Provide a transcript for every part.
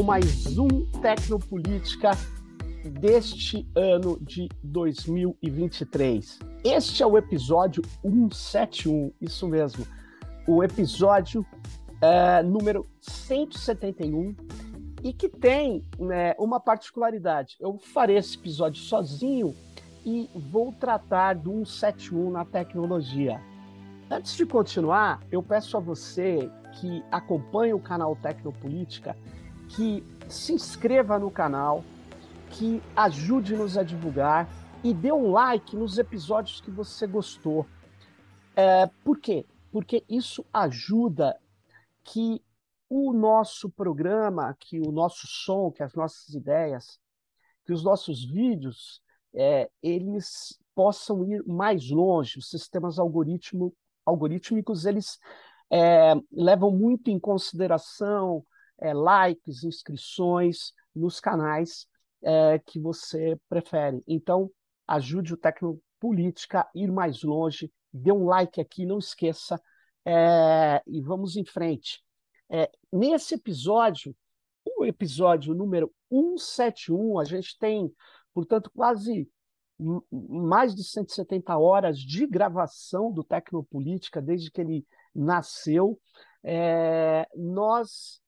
com mais um Tecnopolítica deste ano de 2023. Este é o episódio 171, isso mesmo, o episódio é, número 171 e que tem né, uma particularidade. Eu farei esse episódio sozinho e vou tratar do 171 na tecnologia. Antes de continuar, eu peço a você que acompanha o canal Tecnopolítica que se inscreva no canal, que ajude-nos a divulgar e dê um like nos episódios que você gostou. É, por quê? Porque isso ajuda que o nosso programa, que o nosso som, que as nossas ideias, que os nossos vídeos, é, eles possam ir mais longe. Os sistemas algoritmo, algorítmicos, eles é, levam muito em consideração é, likes, inscrições nos canais é, que você prefere. Então, ajude o Tecnopolítica a ir mais longe, dê um like aqui, não esqueça, é, e vamos em frente. É, nesse episódio, o episódio número 171, a gente tem, portanto, quase mais de 170 horas de gravação do Tecnopolítica desde que ele nasceu. É, nós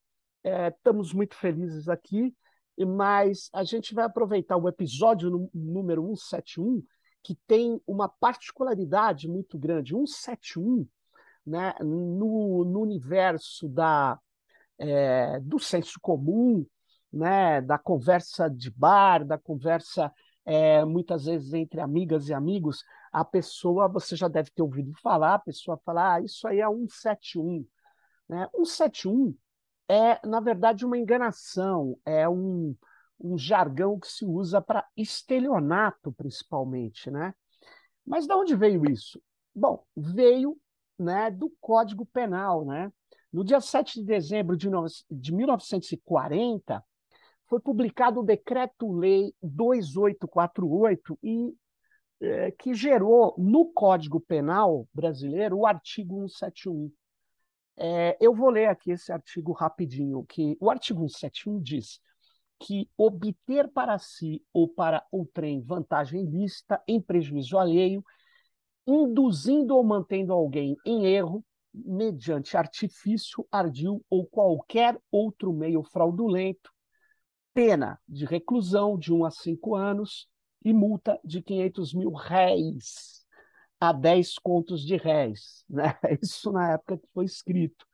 é, estamos muito felizes aqui, mas a gente vai aproveitar o episódio número 171, que tem uma particularidade muito grande. 171, né, no, no universo da, é, do senso comum, né, da conversa de bar, da conversa é, muitas vezes entre amigas e amigos, a pessoa, você já deve ter ouvido falar, a pessoa fala, ah, isso aí é 171. Né? 171 é, na verdade, uma enganação, é um, um jargão que se usa para estelionato, principalmente, né? Mas de onde veio isso? Bom, veio né, do Código Penal, né? No dia 7 de dezembro de, no... de 1940, foi publicado o Decreto-Lei 2848, e, é, que gerou no Código Penal brasileiro o artigo 171. É, eu vou ler aqui esse artigo rapidinho, que o artigo 171 diz que obter para si ou para outrem vantagem ilícita em prejuízo alheio, induzindo ou mantendo alguém em erro, mediante artifício, ardil ou qualquer outro meio fraudulento, pena de reclusão de 1 a 5 anos e multa de 500 mil réis a 10 contos de réis. Né? Isso na época que foi escrito.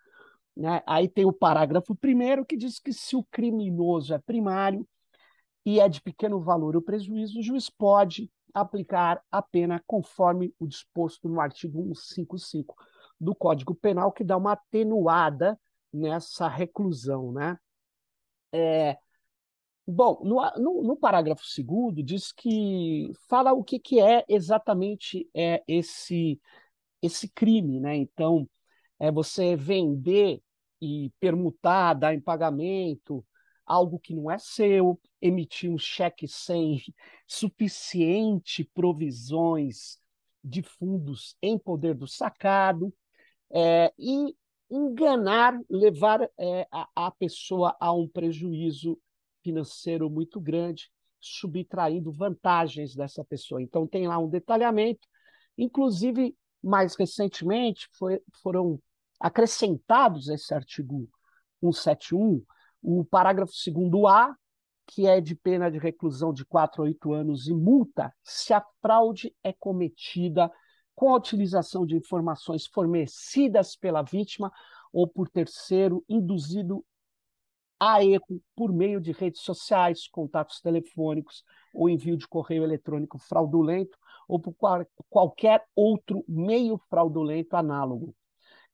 Né? Aí tem o parágrafo primeiro que diz que se o criminoso é primário e é de pequeno valor o prejuízo, o juiz pode aplicar a pena conforme o disposto no artigo 155 do Código Penal, que dá uma atenuada nessa reclusão. Né? É, Bom, no, no, no parágrafo segundo diz que fala o que, que é exatamente é esse esse crime, né? Então, é você vender e permutar, dar em pagamento algo que não é seu, emitir um cheque sem suficiente provisões de fundos em poder do sacado, é, e enganar, levar é, a, a pessoa a um prejuízo financeiro muito grande, subtraindo vantagens dessa pessoa. Então, tem lá um detalhamento. Inclusive, mais recentemente, foi, foram acrescentados esse artigo 171, o parágrafo 2A, que é de pena de reclusão de 4 a 8 anos e multa se a fraude é cometida com a utilização de informações fornecidas pela vítima ou por terceiro induzido Há erro por meio de redes sociais, contatos telefônicos ou envio de correio eletrônico fraudulento ou por qual, qualquer outro meio fraudulento análogo.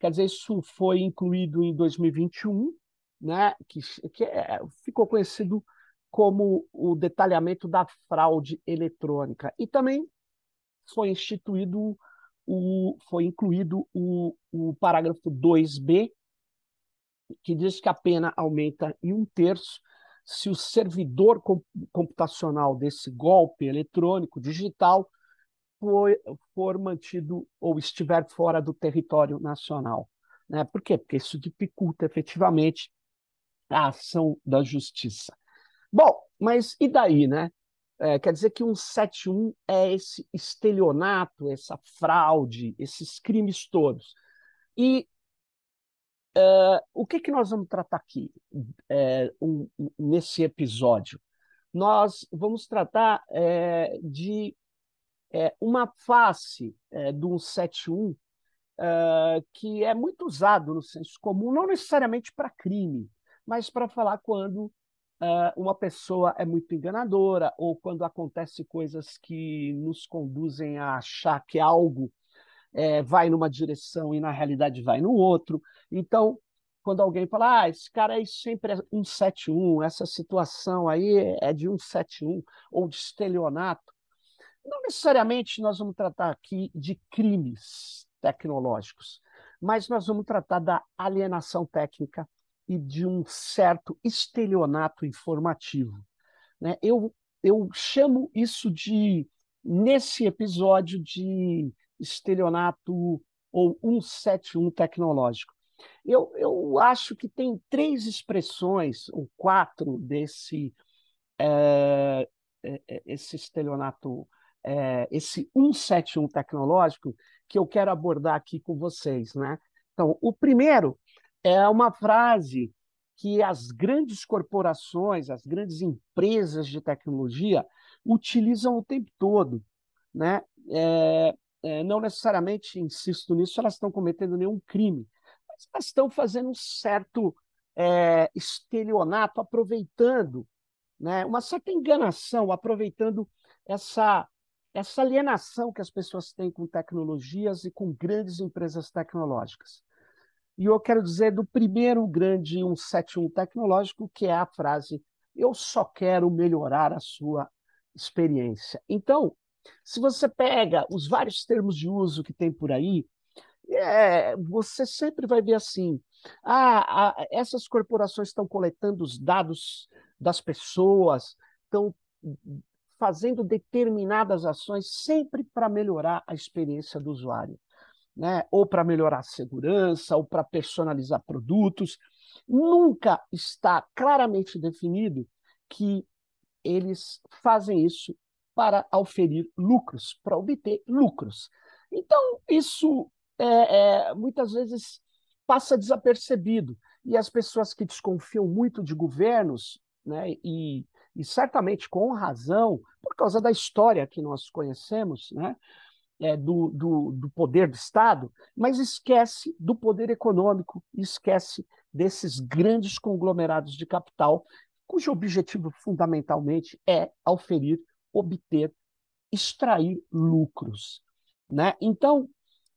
Quer dizer, isso foi incluído em 2021, né, que, que é, ficou conhecido como o detalhamento da fraude eletrônica. E também foi instituído o, foi incluído o, o parágrafo 2b que diz que a pena aumenta em um terço se o servidor computacional desse golpe eletrônico digital for, for mantido ou estiver fora do território nacional. Né? Por quê? Porque isso dificulta efetivamente a ação da justiça. Bom, mas e daí, né? É, quer dizer que um 71 é esse estelionato, essa fraude, esses crimes todos. E uh, o que, que nós vamos tratar aqui é, um, nesse episódio? Nós vamos tratar é, de é, uma face é, do 171 uh, que é muito usado no senso comum, não necessariamente para crime, mas para falar quando uh, uma pessoa é muito enganadora ou quando acontece coisas que nos conduzem a achar que algo é, vai numa direção e na realidade vai no outro. Então, quando alguém fala, ah, esse cara aí sempre é 171, essa situação aí é de 171 ou de estelionato, não necessariamente nós vamos tratar aqui de crimes tecnológicos, mas nós vamos tratar da alienação técnica e de um certo estelionato informativo. Né? Eu, eu chamo isso de, nesse episódio, de estelionato ou 171 tecnológico. Eu, eu acho que tem três expressões, ou quatro, desse é, esse estelionato, é, esse 171 tecnológico, que eu quero abordar aqui com vocês. Né? Então, o primeiro é uma frase que as grandes corporações, as grandes empresas de tecnologia utilizam o tempo todo. Né? É, é, não necessariamente, insisto nisso, elas estão cometendo nenhum crime, mas elas estão fazendo um certo é, estelionato, aproveitando né, uma certa enganação, aproveitando essa, essa alienação que as pessoas têm com tecnologias e com grandes empresas tecnológicas. E eu quero dizer do primeiro grande 171 tecnológico, que é a frase: Eu só quero melhorar a sua experiência. Então, se você pega os vários termos de uso que tem por aí, é, você sempre vai ver assim: ah, ah, essas corporações estão coletando os dados das pessoas, estão fazendo determinadas ações sempre para melhorar a experiência do usuário né? ou para melhorar a segurança, ou para personalizar produtos. Nunca está claramente definido que eles fazem isso para auferir lucros, para obter lucros. Então, isso é, é, muitas vezes passa desapercebido. E as pessoas que desconfiam muito de governos, né, e, e certamente com razão, por causa da história que nós conhecemos, né, é, do, do, do, poder do Estado, mas esquece do poder econômico, esquece desses grandes conglomerados de capital, cujo objetivo fundamentalmente é auferir, obter, extrair lucros. Né? Então,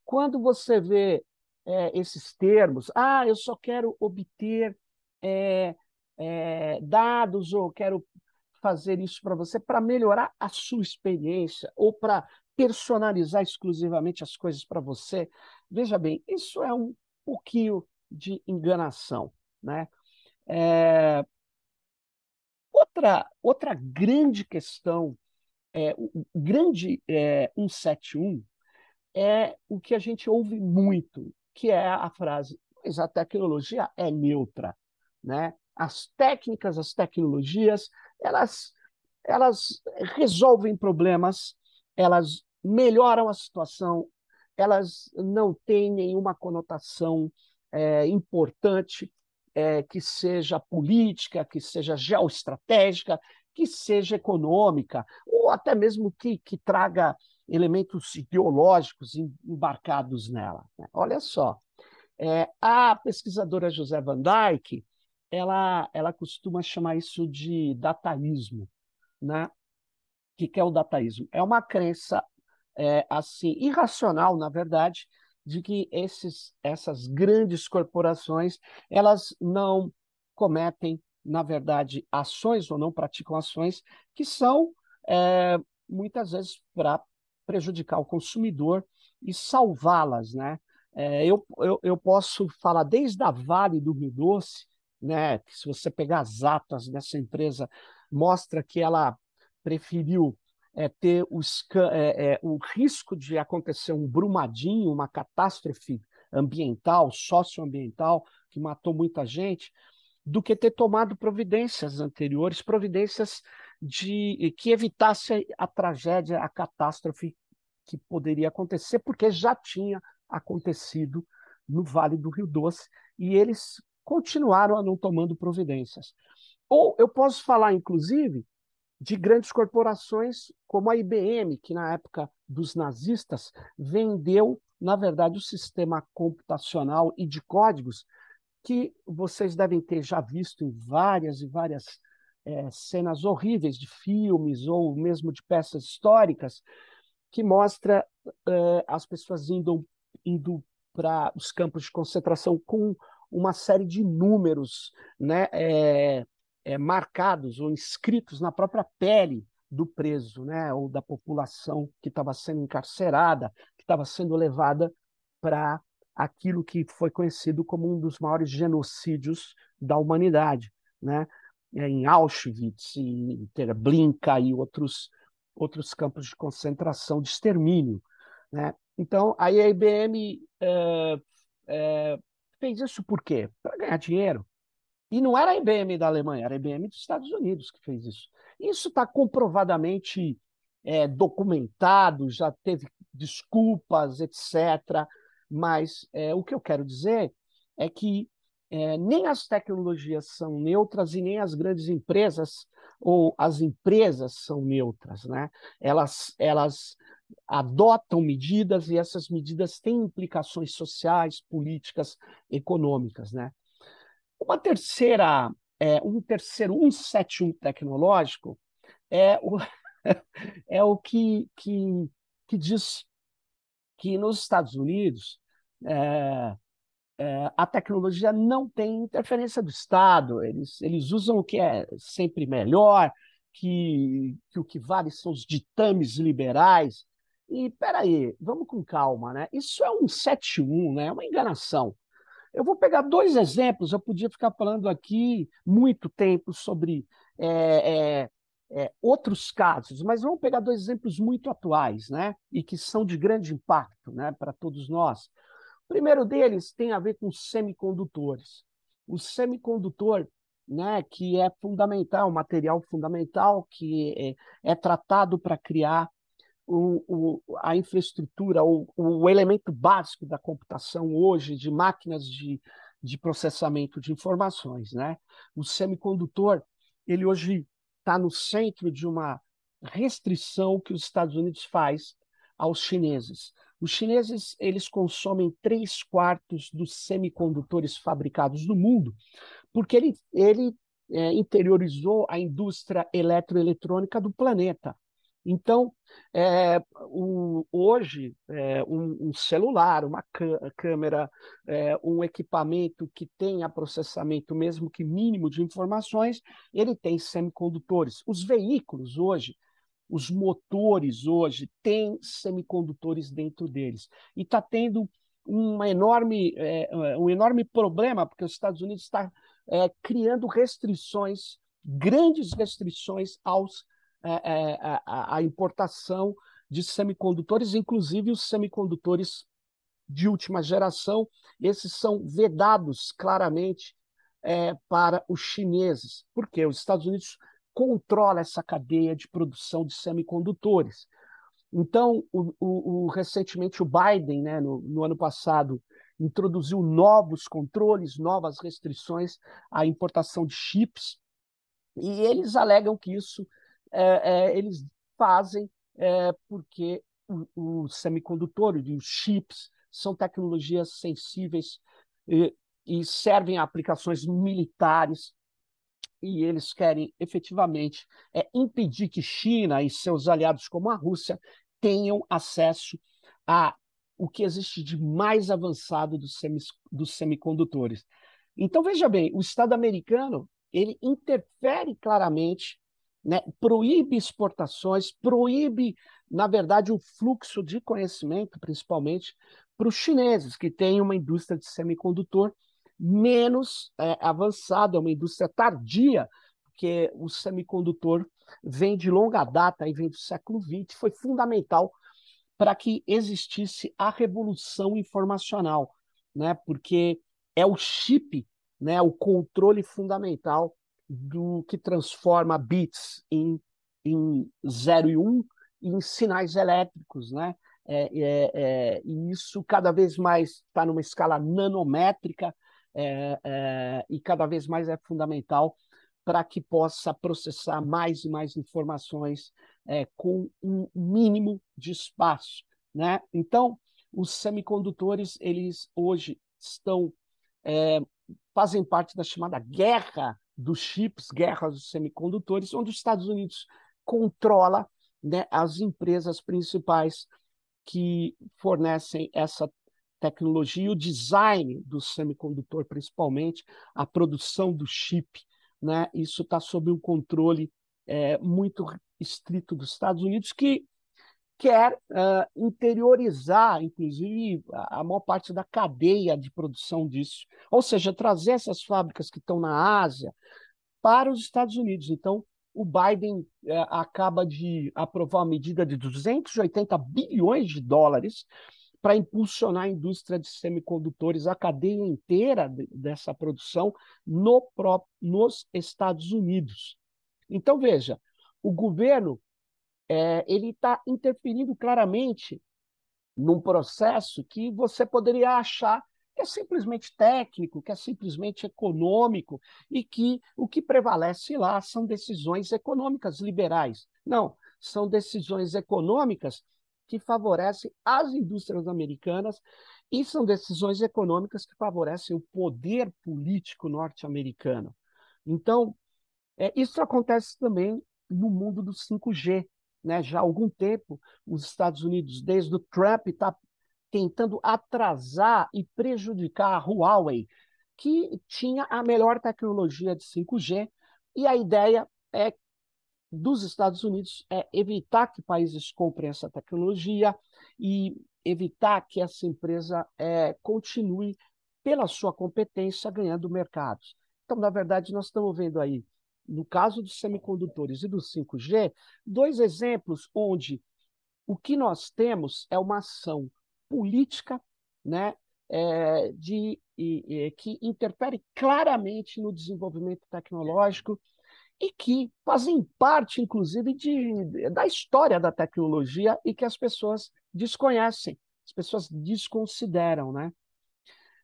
quando você vê é, esses termos, ah, eu só quero obter é, é dados ou quero fazer isso para você para melhorar a sua experiência ou para personalizar exclusivamente as coisas para você. Veja bem, isso é um pouquinho de enganação. Né? É... Outra, outra grande questão, é, o grande é, 171, é o que a gente ouve muito, que é a frase, mas a tecnologia é neutra. Né? As técnicas, as tecnologias, elas, elas resolvem problemas, elas melhoram a situação, elas não têm nenhuma conotação é, importante é, que seja política, que seja geoestratégica, que seja econômica, ou até mesmo que, que traga elementos ideológicos embarcados nela. Né? Olha só, é, a pesquisadora José Van Dyke, ela, ela costuma chamar isso de dataísmo. Né? O que, que é o dataísmo? É uma crença é, assim irracional, na verdade, de que esses, essas grandes corporações elas não cometem, na verdade, ações ou não praticam ações que são é, muitas vezes para prejudicar o consumidor e salvá-las, né? É, eu, eu, eu posso falar desde a Vale do Rio Doce, né? Que se você pegar as atas dessa empresa, mostra que ela preferiu é, ter os, é, é, o risco de acontecer um brumadinho, uma catástrofe ambiental, socioambiental, que matou muita gente, do que ter tomado providências anteriores, providências de que evitasse a tragédia, a catástrofe que poderia acontecer, porque já tinha acontecido no Vale do Rio Doce e eles continuaram a não tomando providências. Ou eu posso falar, inclusive, de grandes corporações como a IBM, que na época dos nazistas vendeu, na verdade, o sistema computacional e de códigos que vocês devem ter já visto em várias e várias é, cenas horríveis de filmes ou mesmo de peças históricas, que mostra é, as pessoas indo, indo para os campos de concentração com uma série de números né, é, é, marcados ou inscritos na própria pele do preso, né, ou da população que estava sendo encarcerada, que estava sendo levada para aquilo que foi conhecido como um dos maiores genocídios da humanidade, né? É, em Auschwitz, em Treblinka e outros outros campos de concentração, de extermínio, né? Então, a IBM é, é, fez isso por quê? Para ganhar dinheiro. E não era a IBM da Alemanha, era a IBM dos Estados Unidos que fez isso. Isso está comprovadamente é, documentado, já teve desculpas, etc. Mas é, o que eu quero dizer é que é, nem as tecnologias são neutras e nem as grandes empresas ou as empresas são neutras, né? Elas, elas adotam medidas e essas medidas têm implicações sociais, políticas, econômicas, né? Uma terceira, é, um terceiro 171 tecnológico é o, é o que, que, que diz que nos Estados Unidos é, é, a tecnologia não tem interferência do Estado, eles, eles usam o que é sempre melhor, que, que o que vale são os ditames liberais. E peraí, vamos com calma, né? Isso é um 7-1, né? É uma enganação. Eu vou pegar dois exemplos, eu podia ficar falando aqui muito tempo sobre é, é, é, outros casos, mas vamos pegar dois exemplos muito atuais, né? E que são de grande impacto, né, para todos nós. O primeiro deles tem a ver com semicondutores. O semicondutor, né, que é fundamental, material fundamental que é, é tratado para criar o, o, a infraestrutura, o, o elemento básico da computação hoje, de máquinas de, de processamento de informações. Né? O semicondutor, ele hoje está no centro de uma restrição que os Estados Unidos faz aos chineses. Os chineses eles consomem três quartos dos semicondutores fabricados no mundo, porque ele, ele é, interiorizou a indústria eletroeletrônica do planeta. Então, é, o, hoje, é, um, um, celular, uma câmera, é, um equipamento que tenha processamento, mesmo que mínimo, de informações, ele tem semicondutores. Os veículos hoje, os motores hoje, têm semicondutores dentro deles. E está tendo uma enorme, é, um enorme problema, porque os Estados Unidos está é, criando restrições, grandes restrições aos é, é, a, a importação de semicondutores, inclusive os semicondutores de última geração, esses são vedados claramente é, para os chineses, porque os Estados Unidos controla essa cadeia de produção de semicondutores. Então, o, o, o recentemente o Biden, né, no, no ano passado, introduziu novos controles, novas restrições à importação de chips, e eles alegam que isso é, é, eles fazem é, porque o, o semicondutor e os chips são tecnologias sensíveis e, e servem a aplicações militares e eles querem efetivamente é, impedir que China e seus aliados como a Rússia tenham acesso a o que existe de mais avançado dos, semis, dos semicondutores. Então veja bem, o Estado americano ele interfere claramente né, proíbe exportações, proíbe, na verdade, o fluxo de conhecimento, principalmente para os chineses, que têm uma indústria de semicondutor menos é, avançada, uma indústria tardia, porque o semicondutor vem de longa data, e vem do século XX, foi fundamental para que existisse a revolução informacional, né? porque é o chip né, o controle fundamental do que transforma bits em, em 0 e 1 um, em sinais elétricos, né? É, é, é, e isso cada vez mais está numa escala nanométrica é, é, e cada vez mais é fundamental para que possa processar mais e mais informações é, com um mínimo de espaço. Né? Então, os semicondutores, eles hoje estão fazem parte da chamada guerra dos chips, guerra dos semicondutores, onde os Estados Unidos controla né, as empresas principais que fornecem essa tecnologia, o design do semicondutor, principalmente, a produção do chip. Né? Isso está sob um controle é, muito estrito dos Estados Unidos, que quer uh, interiorizar, inclusive, a, a maior parte da cadeia de produção disso. Ou seja, trazer essas fábricas que estão na Ásia para os Estados Unidos. Então, o Biden é, acaba de aprovar uma medida de 280 bilhões de dólares para impulsionar a indústria de semicondutores, a cadeia inteira de, dessa produção no nos Estados Unidos. Então, veja, o governo é, ele está interferindo claramente num processo que você poderia achar que é simplesmente técnico, que é simplesmente econômico e que o que prevalece lá são decisões econômicas liberais. Não, são decisões econômicas que favorecem as indústrias americanas e são decisões econômicas que favorecem o poder político norte-americano. Então, é, isso acontece também no mundo do 5G. Né? Já há algum tempo, os Estados Unidos, desde o Trump, está tentando atrasar e prejudicar a Huawei, que tinha a melhor tecnologia de 5G, e a ideia é dos Estados Unidos é evitar que países comprem essa tecnologia e evitar que essa empresa é, continue, pela sua competência, ganhando mercados. Então, na verdade, nós estamos vendo aí, no caso dos semicondutores e do 5G, dois exemplos onde o que nós temos é uma ação política né, é, de, e, que interfere claramente no desenvolvimento tecnológico e que fazem parte, inclusive, de, da história da tecnologia e que as pessoas desconhecem, as pessoas desconsideram. Né?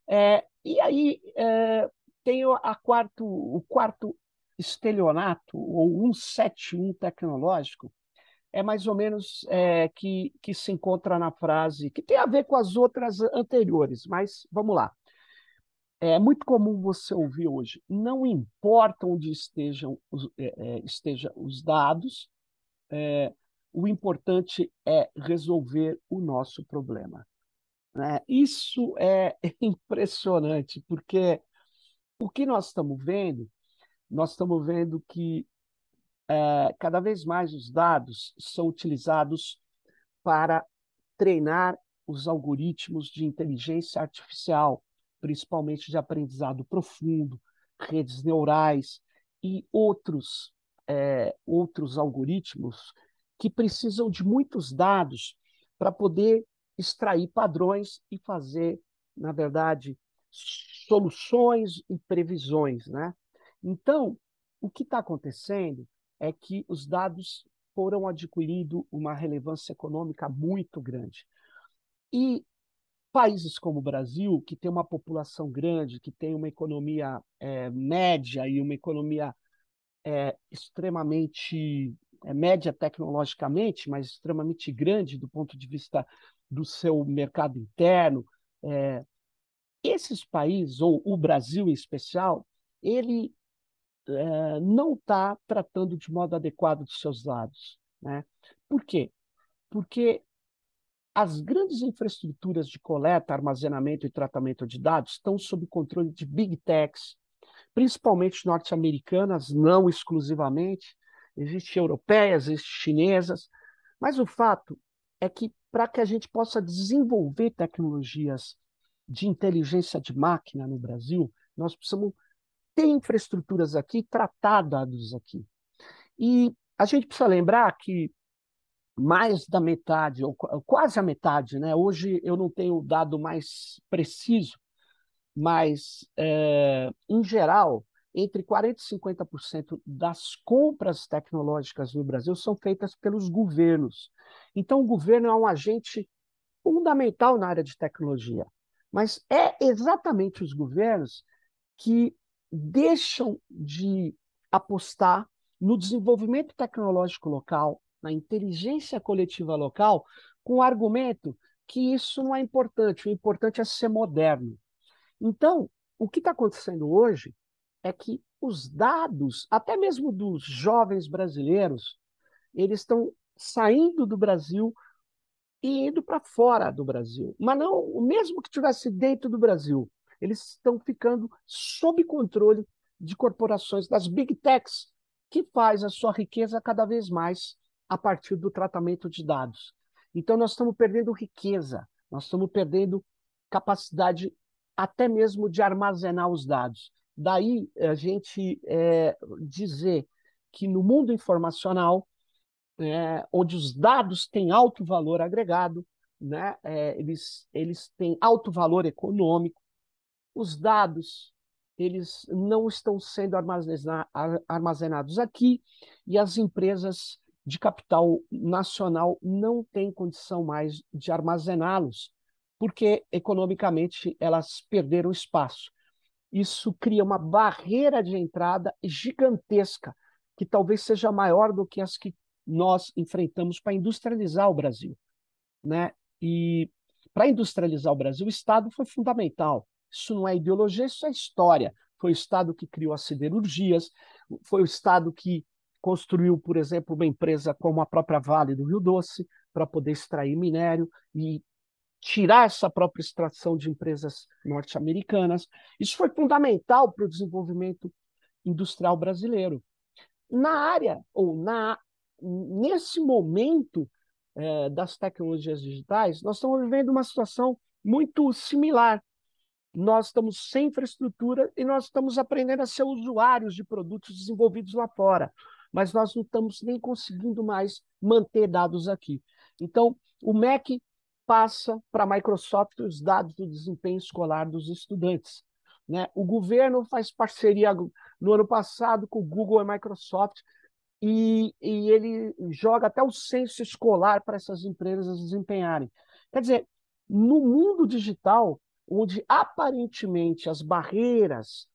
É, e aí é, tem a quarto, o quarto estelionato, ou 171 tecnológico, é mais ou menos é, que, que se encontra na frase, que tem a ver com as outras anteriores, mas vamos lá. É muito comum você ouvir hoje, não importa onde estejam os, é, é esteja os dados, é, o importante é resolver o nosso problema. Né? Isso é impressionante, porque o que nós estamos vendo, nós estamos vendo que é, cada vez mais os dados são utilizados para treinar os algoritmos de inteligência artificial, principalmente de aprendizado profundo, redes neurais e outros, é, outros algoritmos que precisam de muitos dados para poder extrair padrões e fazer, na verdade, soluções e previsões. Né? Então, o que está acontecendo é que os dados foram adquirindo uma relevância econômica muito grande. E países como o Brasil, que tem uma população grande, que tem uma economia é, média e uma economia é, extremamente é, média tecnologicamente, mas extremamente grande do ponto de vista do seu mercado interno, é, esses países, ou o Brasil em especial, ele é, não está tratando de modo adequado dos seus dados. Né? Por quê? Porque as grandes infraestruturas de coleta, armazenamento e tratamento de dados estão sob controle de big techs, principalmente norte-americanas, não exclusivamente. Existem europeias, existem chinesas, mas o fato é que para que a gente possa desenvolver tecnologias de inteligência de máquina no Brasil, nós precisamos ter infraestruturas aqui, tratar dados aqui. E a gente precisa lembrar que mais da metade, ou quase a metade, né? hoje eu não tenho o dado mais preciso, mas, é, em geral, entre 40% e 50% das compras tecnológicas no Brasil são feitas pelos governos. Então, o governo é um agente fundamental na área de tecnologia, mas é exatamente os governos que deixam de apostar no desenvolvimento tecnológico local, na inteligência coletiva local, com o argumento que isso não é importante, o importante é ser moderno. Então, o que está acontecendo hoje é que os dados, até mesmo dos jovens brasileiros, eles estão saindo do Brasil e indo para fora do Brasil. Mas não, o mesmo que estivesse dentro do Brasil, eles estão ficando sob controle de corporações, das big techs, que faz a sua riqueza cada vez mais a partir do tratamento de dados. Então, nós estamos perdendo riqueza, nós estamos perdendo capacidade até mesmo de armazenar os dados. Daí a gente é, dizer que no mundo informacional, é, onde os dados têm alto valor agregado, né, é, eles, eles têm alto valor econômico, os dados eles não estão sendo armazenados aqui e as empresas de capital nacional não têm condição mais de armazená-los, porque economicamente elas perderam espaço isso cria uma barreira de entrada gigantesca, que talvez seja maior do que as que nós enfrentamos para industrializar o Brasil. Né? E para industrializar o Brasil, o Estado foi fundamental. Isso não é ideologia, isso é história. Foi o Estado que criou as siderurgias, foi o Estado que construiu, por exemplo, uma empresa como a própria Vale do Rio Doce, para poder extrair minério e tirar essa própria extração de empresas norte-americanas. Isso foi fundamental para o desenvolvimento industrial brasileiro. Na área, ou na, nesse momento é, das tecnologias digitais, nós estamos vivendo uma situação muito similar. Nós estamos sem infraestrutura e nós estamos aprendendo a ser usuários de produtos desenvolvidos lá fora, mas nós não estamos nem conseguindo mais manter dados aqui. Então, o MEC passa para a Microsoft os dados do desempenho escolar dos estudantes. Né? O governo faz parceria no ano passado com o Google e Microsoft e, e ele joga até o censo escolar para essas empresas desempenharem. Quer dizer, no mundo digital, onde aparentemente as barreiras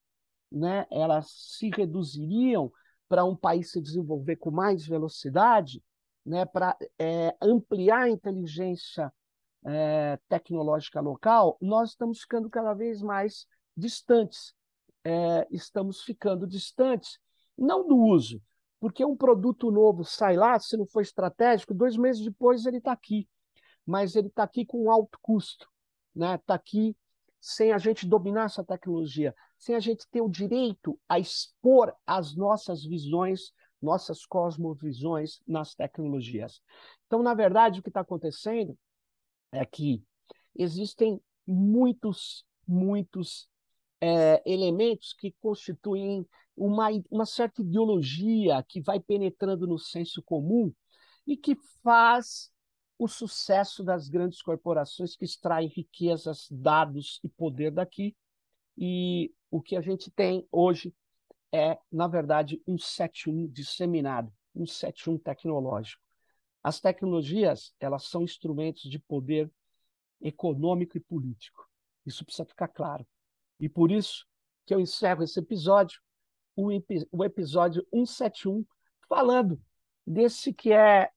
né, elas se reduziriam para um país se desenvolver com mais velocidade, né, para é, ampliar a inteligência é, tecnológica local, nós estamos ficando cada vez mais distantes. É, estamos ficando distantes, não do uso, porque um produto novo sai lá, se não for estratégico, dois meses depois ele está aqui, mas ele está aqui com alto custo, né? Tá aqui sem a gente dominar essa tecnologia, sem a gente ter o direito a expor as nossas visões, nossas cosmovisões nas tecnologias. Então, na verdade, o que está acontecendo é que existem muitos, muitos é, elementos que constituem uma, uma certa ideologia que vai penetrando no senso comum e que faz o sucesso das grandes corporações que extraem riquezas, dados e poder daqui. E o que a gente tem hoje é, na verdade, um 7.1 disseminado, um 7.1 tecnológico. As tecnologias, elas são instrumentos de poder econômico e político. Isso precisa ficar claro. E por isso que eu encerro esse episódio, o, episódio 171, falando desse que é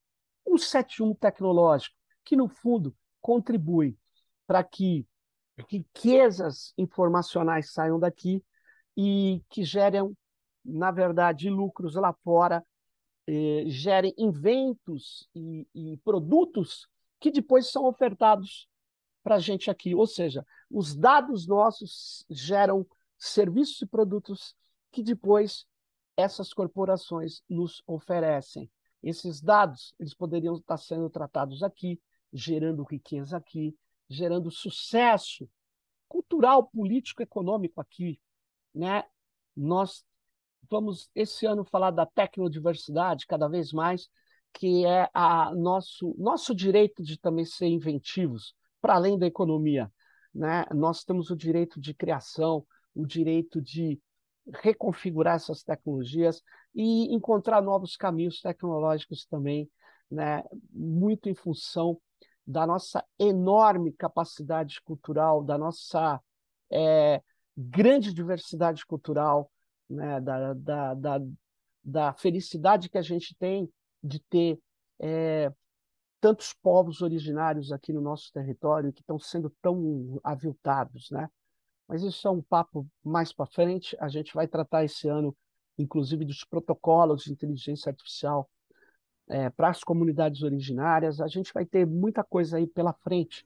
um 71 tecnológico, que no fundo contribui para que riquezas informacionais saiam daqui e que gerem, na verdade, lucros lá fora eh, gerem inventos e, e produtos que depois são ofertados para a gente aqui. Ou seja, os dados nossos geram serviços e produtos que depois essas corporações nos oferecem. Esses dados eles poderiam estar sendo tratados aqui, gerando riqueza aqui, gerando sucesso cultural, político, econômico aqui, né? Nós vamos esse ano falar da tecnodiversidade cada vez mais, que é a nosso nosso direito de também ser inventivos para além da economia. né? Nós temos o direito de criação, o direito de reconfigurar essas tecnologias e encontrar novos caminhos tecnológicos também, né? Muito em função da nossa enorme capacidade cultural, da nossa é, grande diversidade cultural, né? da, da, da, da felicidade que a gente tem de ter é, tantos povos originários aqui no nosso território que estão sendo tão aviltados, né? Mas isso é um papo mais para frente. A gente vai tratar esse ano, inclusive, dos protocolos de inteligência artificial é, para as comunidades originárias. A gente vai ter muita coisa aí pela frente,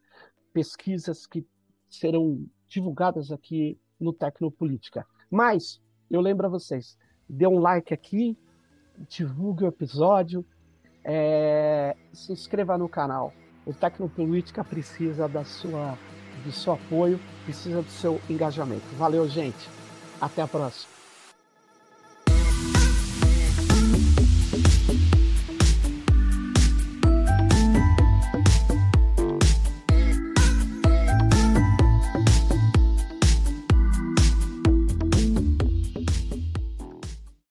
pesquisas que serão divulgadas aqui no Tecnopolítica. Mas eu lembro a vocês, dê um like aqui, divulgue o episódio, é, se inscreva no canal. O Tecnopolítica precisa da sua, do seu apoio, precisa do seu engajamento. Valeu, gente. Até a próxima.